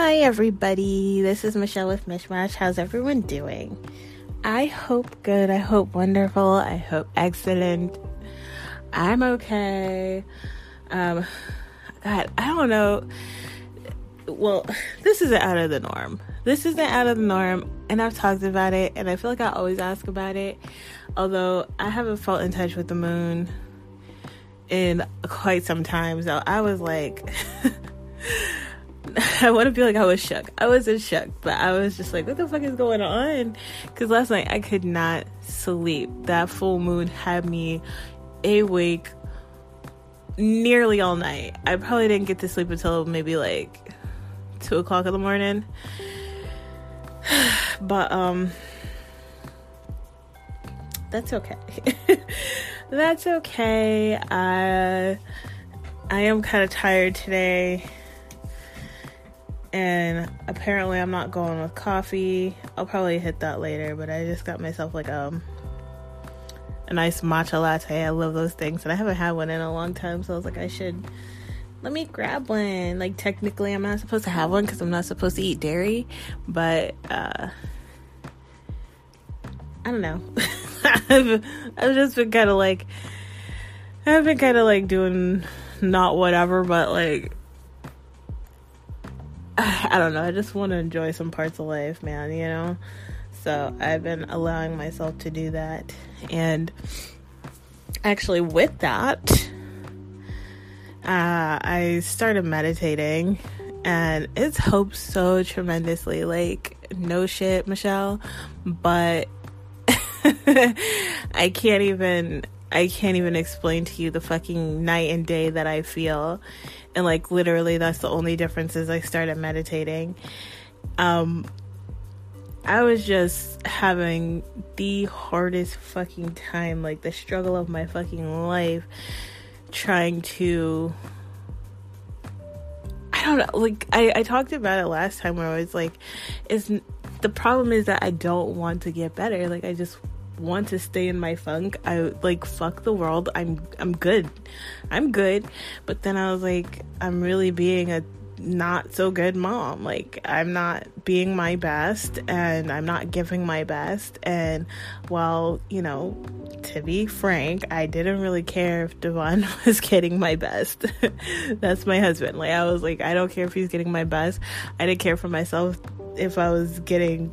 Hi, everybody. This is Michelle with Mishmash. How's everyone doing? I hope good. I hope wonderful. I hope excellent. I'm okay. Um, God, I don't know. Well, this isn't out of the norm. This isn't out of the norm, and I've talked about it, and I feel like I always ask about it. Although I haven't felt in touch with the moon in quite some time, so I was like. I want to feel like I was shook. I wasn't shook, but I was just like, what the fuck is going on? Because last night I could not sleep. That full moon had me awake nearly all night. I probably didn't get to sleep until maybe like two o'clock in the morning. but um that's okay. that's okay. I I am kind of tired today and apparently I'm not going with coffee. I'll probably hit that later, but I just got myself like um a nice matcha latte. I love those things, and I haven't had one in a long time, so I was like, I should let me grab one. Like technically, I'm not supposed to have one because I'm not supposed to eat dairy, but uh, I don't know. I've, I've just been kind of like I've been kind of like doing not whatever, but like I don't know. I just want to enjoy some parts of life, man, you know? So I've been allowing myself to do that. And actually, with that, uh, I started meditating and it's helped so tremendously. Like, no shit, Michelle, but I can't even I can't even explain to you the fucking night and day that I feel. And like literally that's the only difference is I started meditating. Um I was just having the hardest fucking time, like the struggle of my fucking life trying to I don't know, like I, I talked about it last time where I was like, is the problem is that I don't want to get better. Like I just want to stay in my funk. I like fuck the world. I'm I'm good. I'm good. But then I was like I'm really being a not so good mom. Like I'm not being my best and I'm not giving my best and while, you know, to be frank, I didn't really care if Devon was getting my best. That's my husband. Like I was like I don't care if he's getting my best. I didn't care for myself if I was getting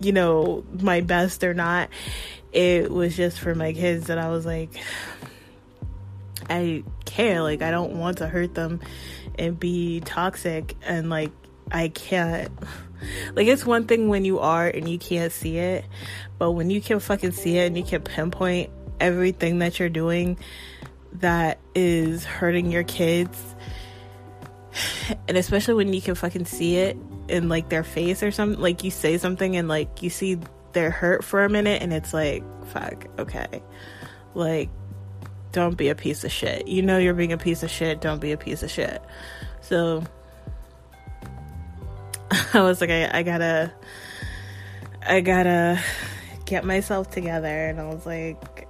you know my best or not it was just for my kids that I was like, I care. Like, I don't want to hurt them and be toxic. And, like, I can't. Like, it's one thing when you are and you can't see it, but when you can fucking see it and you can pinpoint everything that you're doing that is hurting your kids, and especially when you can fucking see it in like their face or something, like you say something and like you see they're hurt for a minute and it's like, fuck, okay. Like, don't be a piece of shit. You know you're being a piece of shit, don't be a piece of shit. So I was like, I, I gotta I gotta get myself together and I was like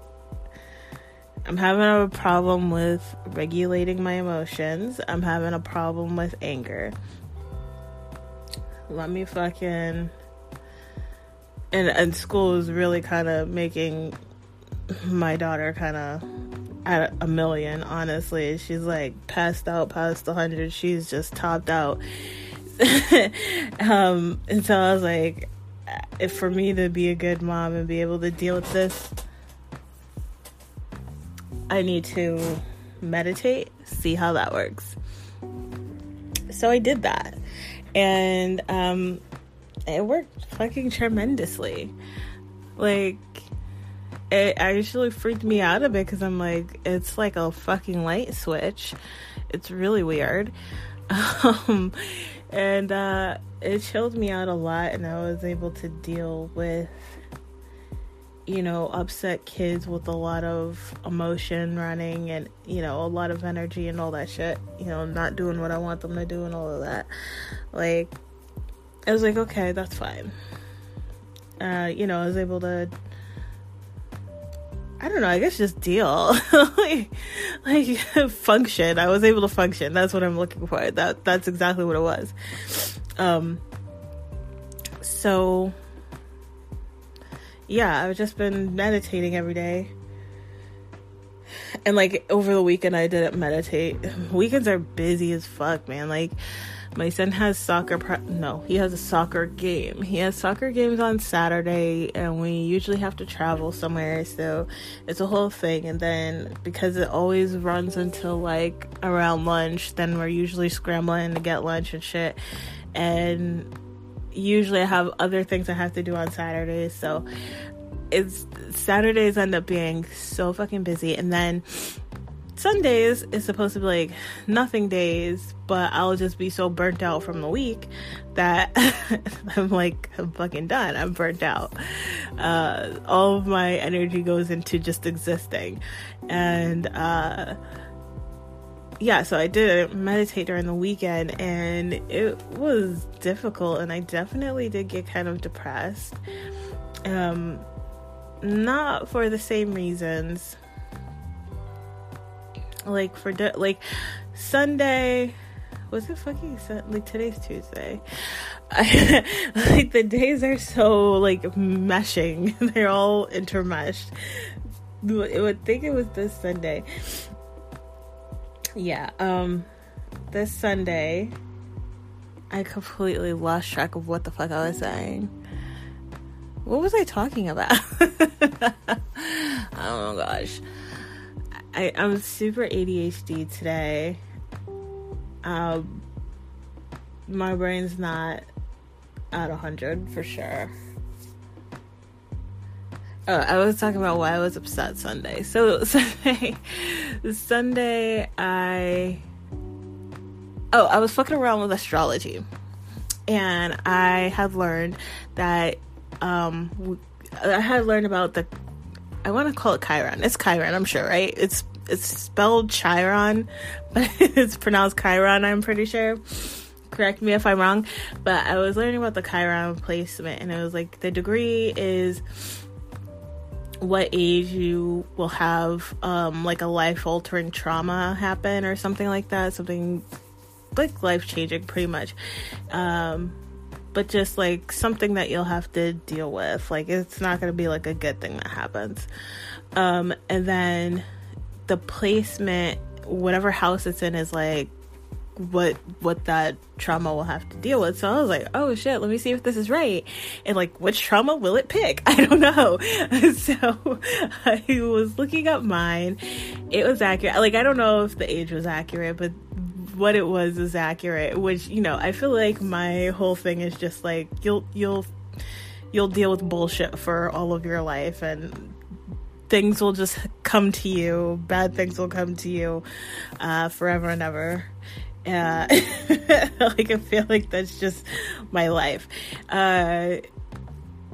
I'm having a problem with regulating my emotions. I'm having a problem with anger. Let me fucking and and school is really kind of making my daughter kind of at a million honestly. She's like passed out past 100 she's just topped out. Um and so i was like if for me to be a good mom and be able to deal with this i need to meditate see how that works. So i did that and um it worked fucking tremendously. Like, it actually freaked me out a bit because I'm like, it's like a fucking light switch. It's really weird. Um, and uh, it chilled me out a lot, and I was able to deal with, you know, upset kids with a lot of emotion running and, you know, a lot of energy and all that shit. You know, not doing what I want them to do and all of that. Like, I was like, okay, that's fine. Uh, you know, I was able to I don't know, I guess just deal. like, like function. I was able to function. That's what I'm looking for. That that's exactly what it was. Um so yeah, I've just been meditating every day. And like over the weekend I didn't meditate. Weekends are busy as fuck, man. Like my son has soccer pre- no he has a soccer game he has soccer games on saturday and we usually have to travel somewhere so it's a whole thing and then because it always runs until like around lunch then we're usually scrambling to get lunch and shit and usually i have other things i have to do on saturdays so it's saturdays end up being so fucking busy and then Sundays is supposed to be like nothing days, but I'll just be so burnt out from the week that I'm like, I'm fucking done. I'm burnt out. Uh, all of my energy goes into just existing. And, uh, yeah, so I did meditate during the weekend and it was difficult and I definitely did get kind of depressed. Um, not for the same reasons like for de- like Sunday was it fucking sun- like today's Tuesday. I, like the days are so like meshing. They're all intermeshed. I would think it was this Sunday. Yeah, um this Sunday I completely lost track of what the fuck I was saying. What was I talking about? oh my gosh. I, I'm super ADHD today. Um, my brain's not at 100 for sure. Oh, I was talking about why I was upset Sunday. So Sunday, Sunday, I oh, I was fucking around with astrology, and I had learned that um, I had learned about the I want to call it Chiron. It's Chiron, I'm sure, right? It's it's spelled Chiron, but it's pronounced Chiron, I'm pretty sure. Correct me if I'm wrong, but I was learning about the Chiron placement and it was like the degree is what age you will have um like a life altering trauma happen or something like that, something like life changing pretty much. Um but just like something that you'll have to deal with. Like it's not going to be like a good thing that happens. Um, and then the placement, whatever house it's in, is like what what that trauma will have to deal with. So I was like, oh shit, let me see if this is right. And like which trauma will it pick? I don't know. so I was looking up mine. It was accurate. Like I don't know if the age was accurate, but what it was is accurate which you know i feel like my whole thing is just like you'll you'll you'll deal with bullshit for all of your life and things will just come to you bad things will come to you uh, forever and ever uh, like i feel like that's just my life uh,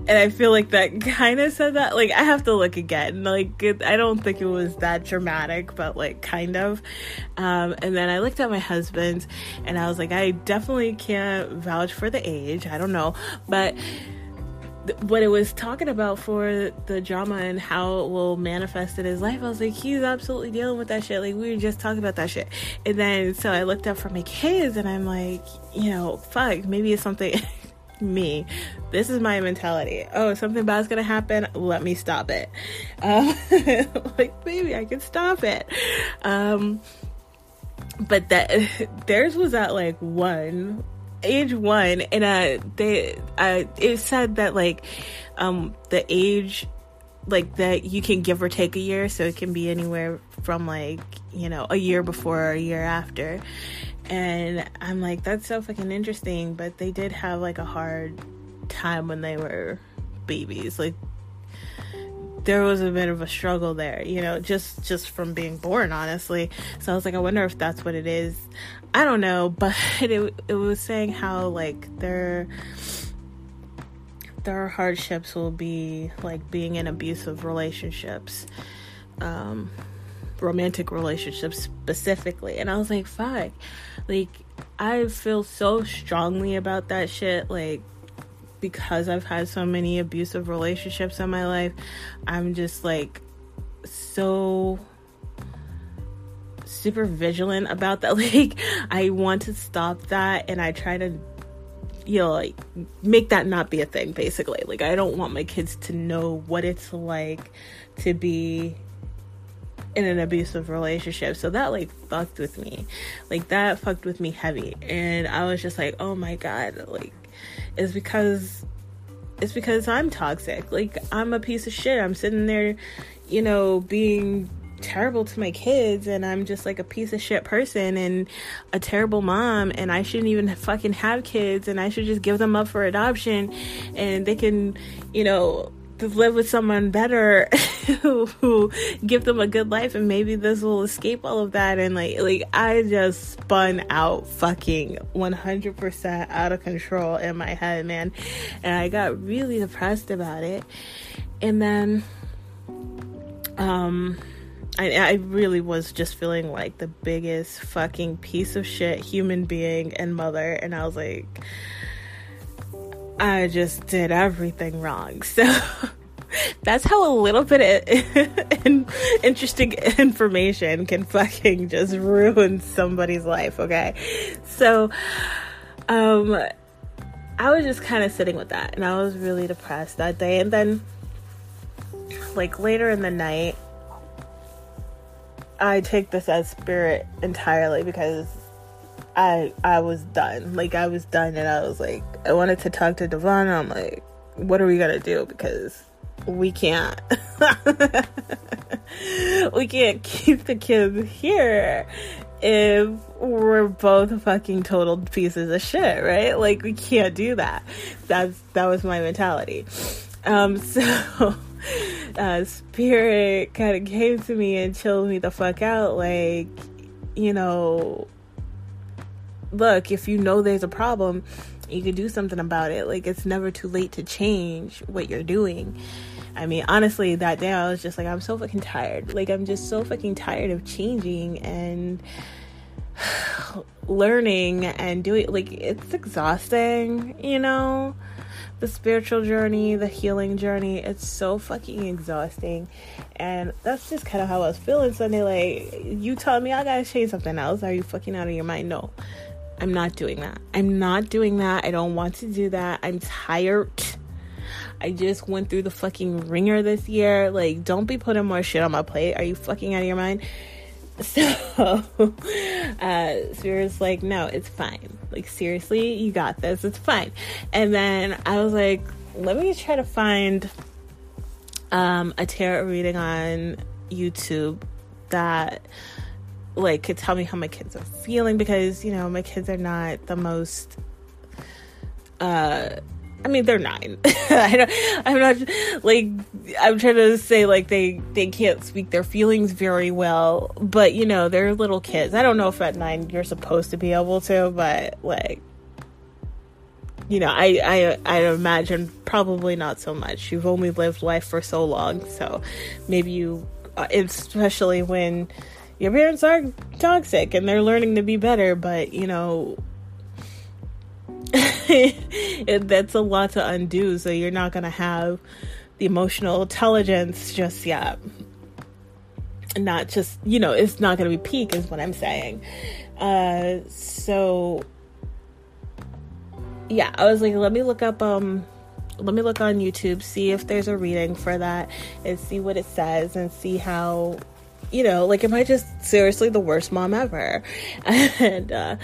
and I feel like that kind of said that. Like, I have to look again. Like, it, I don't think it was that dramatic, but like, kind of. Um, and then I looked at my husband and I was like, I definitely can't vouch for the age. I don't know. But what it was talking about for the drama and how it will manifest in his life, I was like, he's absolutely dealing with that shit. Like, we were just talking about that shit. And then, so I looked up for my kids and I'm like, you know, fuck, maybe it's something. me. This is my mentality. Oh, something bad's gonna happen. Let me stop it. Um, like maybe I can stop it. Um, but that theirs was at like one age one and uh they uh it said that like um the age like that you can give or take a year so it can be anywhere from like you know a year before or a year after and I'm like, that's so fucking interesting. But they did have like a hard time when they were babies. Like there was a bit of a struggle there, you know, just just from being born, honestly. So I was like, I wonder if that's what it is. I don't know, but it it was saying how like their their hardships will be like being in abusive relationships. Um romantic relationships specifically. And I was like, fuck. Like, I feel so strongly about that shit. Like, because I've had so many abusive relationships in my life, I'm just like, so super vigilant about that. Like, I want to stop that and I try to, you know, like make that not be a thing, basically. Like, I don't want my kids to know what it's like to be in an abusive relationship. So that like fucked with me. Like that fucked with me heavy. And I was just like, "Oh my god, like it's because it's because I'm toxic. Like I'm a piece of shit. I'm sitting there, you know, being terrible to my kids and I'm just like a piece of shit person and a terrible mom and I shouldn't even fucking have kids and I should just give them up for adoption and they can, you know, live with someone better who, who give them a good life and maybe this will escape all of that. And like like I just spun out fucking 100% out of control in my head man. And I got really depressed about it. And then um I, I really was just feeling like the biggest fucking piece of shit human being and mother, and I was like, I just did everything wrong. So that's how a little bit of interesting information can fucking just ruin somebody's life, okay? So, um, I was just kind of sitting with that, and I was really depressed that day, and then, like, later in the night, I take this as spirit entirely because I I was done. Like I was done and I was like I wanted to talk to Devon I'm like, what are we gonna do? Because we can't we can't keep the kids here if we're both fucking total pieces of shit, right? Like we can't do that. That's that was my mentality. Um so uh, spirit kind of came to me and chilled me the fuck out. Like, you know, look, if you know there's a problem, you can do something about it. Like, it's never too late to change what you're doing. I mean, honestly, that day I was just like, I'm so fucking tired. Like, I'm just so fucking tired of changing and learning and doing. Like, it's exhausting, you know? the spiritual journey, the healing journey, it's so fucking exhausting. And that's just kind of how I was feeling Sunday. Like, you told me I gotta change something else. Are you fucking out of your mind? No, I'm not doing that. I'm not doing that. I don't want to do that. I'm tired. I just went through the fucking wringer this year. Like, don't be putting more shit on my plate. Are you fucking out of your mind? So, uh, Spirit's like, no, it's fine. Like, seriously, you got this. It's fine. And then I was like, let me try to find um, a tarot reading on YouTube that like could tell me how my kids are feeling because you know my kids are not the most uh I mean, they're nine. I don't, I'm not like I'm trying to say like they they can't speak their feelings very well, but you know they're little kids. I don't know if at nine you're supposed to be able to, but like you know, I I I imagine probably not so much. You've only lived life for so long, so maybe you, uh, especially when your parents are toxic and they're learning to be better, but you know that's a lot to undo. So you're not going to have the emotional intelligence just yet. Not just, you know, it's not going to be peak, is what I'm saying. Uh, so, yeah, I was like, let me look up, um, let me look on YouTube, see if there's a reading for that, and see what it says, and see how you know, like, am I just seriously the worst mom ever? And uh,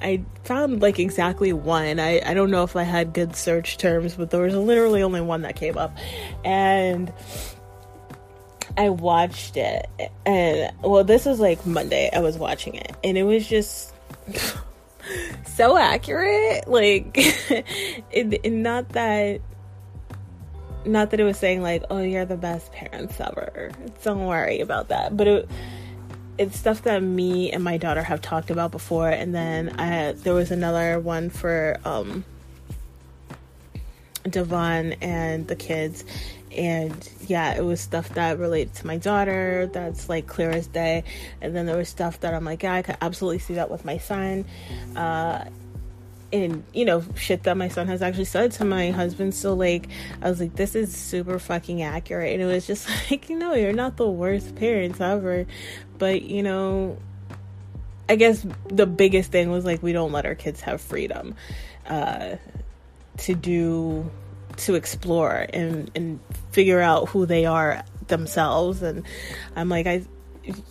I found like exactly one. I, I don't know if I had good search terms, but there was literally only one that came up. And I watched it. And well, this was like Monday, I was watching it, and it was just. so accurate like it, it, not that not that it was saying like, "Oh, you're the best parents ever." Don't worry about that. But it, it's stuff that me and my daughter have talked about before. And then I there was another one for um, Devon and the kids. And yeah, it was stuff that related to my daughter. That's like clear as day. And then there was stuff that I'm like, yeah, I could absolutely see that with my son. Uh, and you know shit that my son has actually said to my husband. So like i was like this is super fucking accurate. And it was just like you know you're not the worst parents ever. But you know i guess the biggest thing was like we don't let our kids have freedom uh to do to explore and and figure out who they are themselves. And i'm like i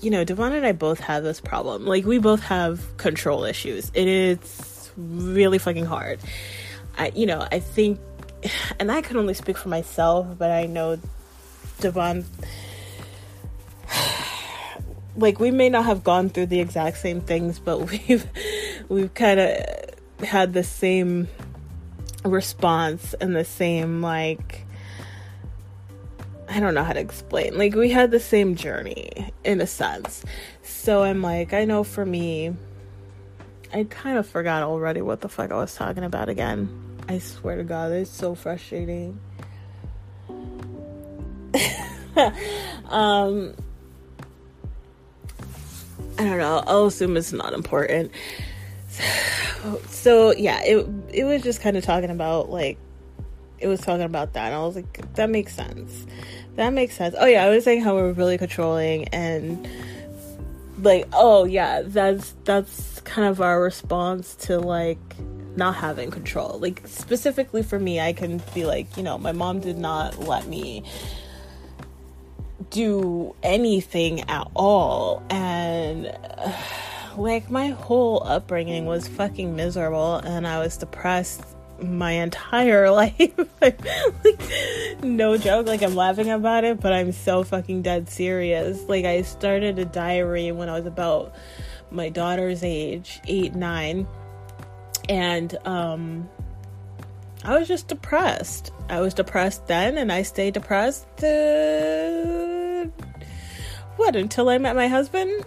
you know devon and i both have this problem. Like we both have control issues. It is really fucking hard. I, you know, I think, and I can only speak for myself, but I know Devon, like we may not have gone through the exact same things, but we've we've kind of had the same response and the same like I don't know how to explain. Like we had the same journey in a sense. So I'm like, I know for me, I kind of forgot already what the fuck I was talking about again. I swear to God, it's so frustrating. um, I don't know. I'll assume it's not important. So, so yeah, it it was just kind of talking about like it was talking about that, and I was like, that makes sense. That makes sense. Oh yeah, I was saying how we're really controlling and like oh yeah that's that's kind of our response to like not having control. Like specifically for me i can be like you know my mom did not let me do anything at all. And like my whole upbringing was fucking miserable and i was depressed my entire life. like, no joke. Like, I'm laughing about it, but I'm so fucking dead serious. Like, I started a diary when I was about my daughter's age, eight, nine. And, um, I was just depressed. I was depressed then, and I stayed depressed. Uh, what until I met my husband?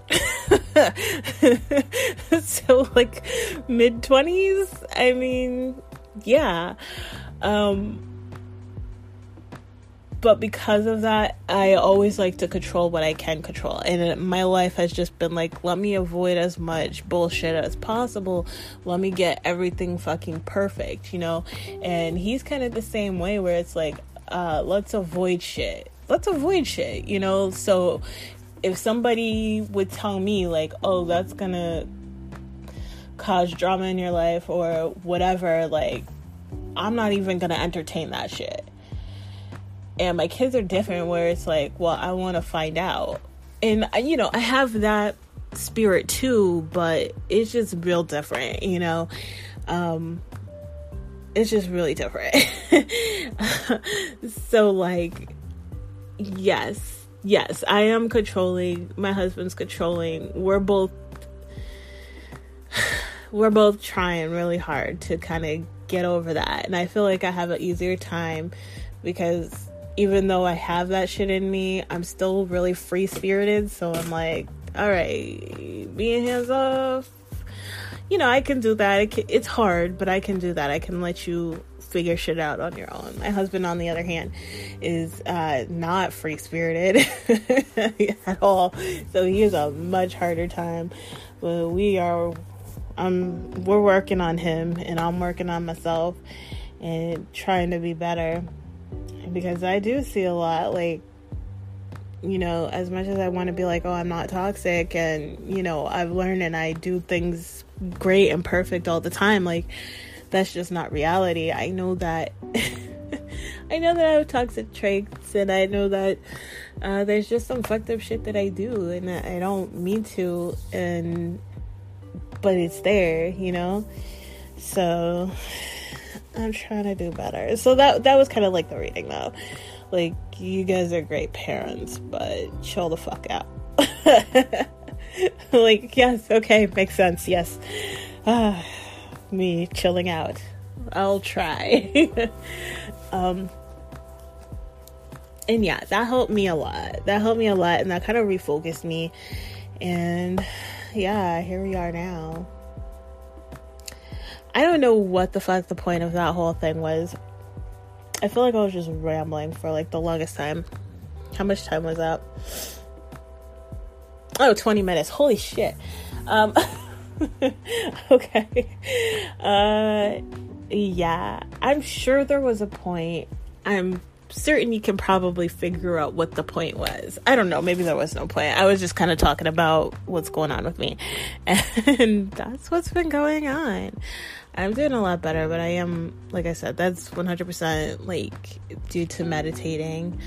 so like mid twenties. I mean, yeah. Um, but because of that, I always like to control what I can control. And my life has just been like, let me avoid as much bullshit as possible. Let me get everything fucking perfect, you know? And he's kind of the same way where it's like, uh, let's avoid shit. Let's avoid shit, you know? So if somebody would tell me, like, oh, that's gonna cause drama in your life or whatever, like, I'm not even gonna entertain that shit. And my kids are different where it's like, well, I wanna find out. And, you know, I have that spirit too, but it's just real different, you know? Um, it's just really different. so, like, yes, yes, I am controlling. My husband's controlling. We're both we're both trying really hard to kind of get over that. And I feel like I have an easier time because even though I have that shit in me, I'm still really free spirited. So I'm like, all right, being hands off. You know, I can do that. It's hard, but I can do that. I can let you figure shit out on your own. My husband, on the other hand, is uh, not free spirited at all. So he has a much harder time. But we are I'm we're working on him and I'm working on myself and trying to be better. Because I do see a lot like you know as much as I want to be like oh I'm not toxic and you know I've learned and I do things great and perfect all the time like that's just not reality. I know that I know that I have toxic traits and I know that uh, there's just some fucked up shit that I do and I don't mean to. And but it's there, you know? So I'm trying to do better. So that that was kind of like the reading though. Like you guys are great parents, but chill the fuck out. like yes, okay, makes sense. Yes. Uh, me chilling out. I'll try. um and yeah, that helped me a lot. That helped me a lot and that kind of refocused me and yeah, here we are now. I don't know what the fuck the point of that whole thing was. I feel like I was just rambling for like the longest time. How much time was that? Oh, 20 minutes. Holy shit. Um okay. Uh, yeah, I'm sure there was a point. I'm certain you can probably figure out what the point was. I don't know. Maybe there was no point. I was just kind of talking about what's going on with me. And that's what's been going on. I'm doing a lot better, but I am, like I said, that's 100% like due to meditating.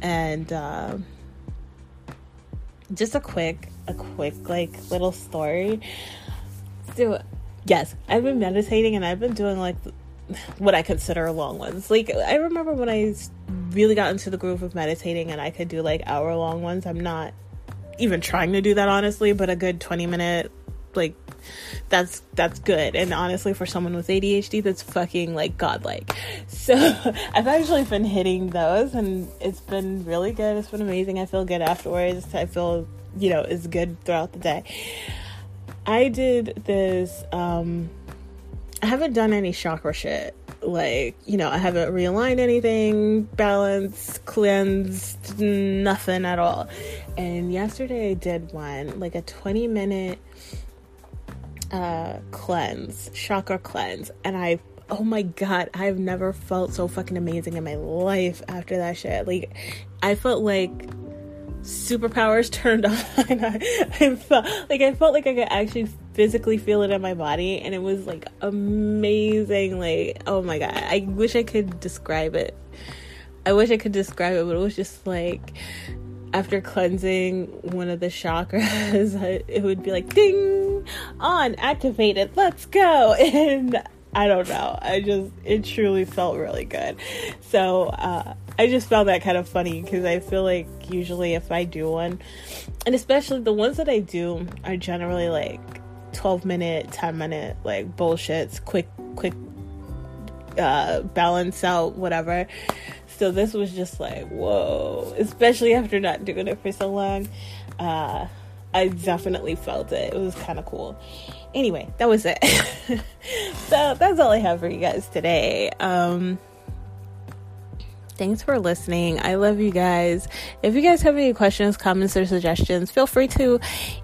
And uh, just a quick, a quick, like little story. So, yes, I've been meditating and I've been doing like what I consider long ones. Like I remember when I really got into the groove of meditating and I could do like hour long ones. I'm not even trying to do that honestly, but a good 20 minute like that's that's good. And honestly for someone with ADHD that's fucking like godlike. So I've actually been hitting those and it's been really good. It's been amazing. I feel good afterwards. I feel you know is good throughout the day. I did this um I haven't done any chakra shit. Like, you know, I haven't realigned anything, balanced, cleansed, nothing at all. And yesterday I did one, like a 20 minute uh cleanse, chakra cleanse. And I oh my god, I've never felt so fucking amazing in my life after that shit. Like I felt like superpowers turned on. I, I felt like I felt like I could actually physically feel it in my body, and it was like amazing. Like oh my god, I wish I could describe it. I wish I could describe it, but it was just like after cleansing one of the chakras, it would be like ding on activated. Let's go and. I don't know. I just, it truly felt really good. So, uh, I just found that kind of funny because I feel like usually if I do one, and especially the ones that I do are generally like 12 minute, 10 minute, like bullshits, quick, quick, uh, balance out, whatever. So this was just like, whoa, especially after not doing it for so long. Uh, I definitely felt it. It was kind of cool. Anyway, that was it. so that's all I have for you guys today. Um, Thanks for listening. I love you guys. If you guys have any questions, comments, or suggestions, feel free to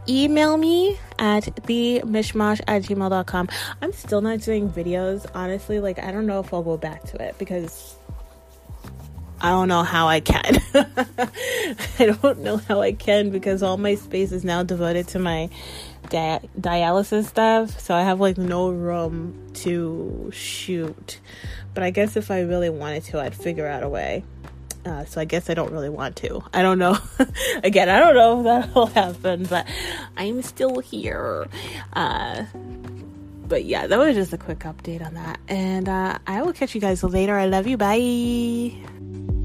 email me at the mishmash at gmail.com. I'm still not doing videos, honestly. Like, I don't know if I'll go back to it because I don't know how I can. I don't know how I can because all my space is now devoted to my di- dialysis stuff. So I have like no room to shoot. But I guess if I really wanted to, I'd figure out a way. Uh, so I guess I don't really want to. I don't know. Again, I don't know if that'll happen, but I'm still here. Uh, but yeah, that was just a quick update on that. And uh, I will catch you guys later. I love you. Bye.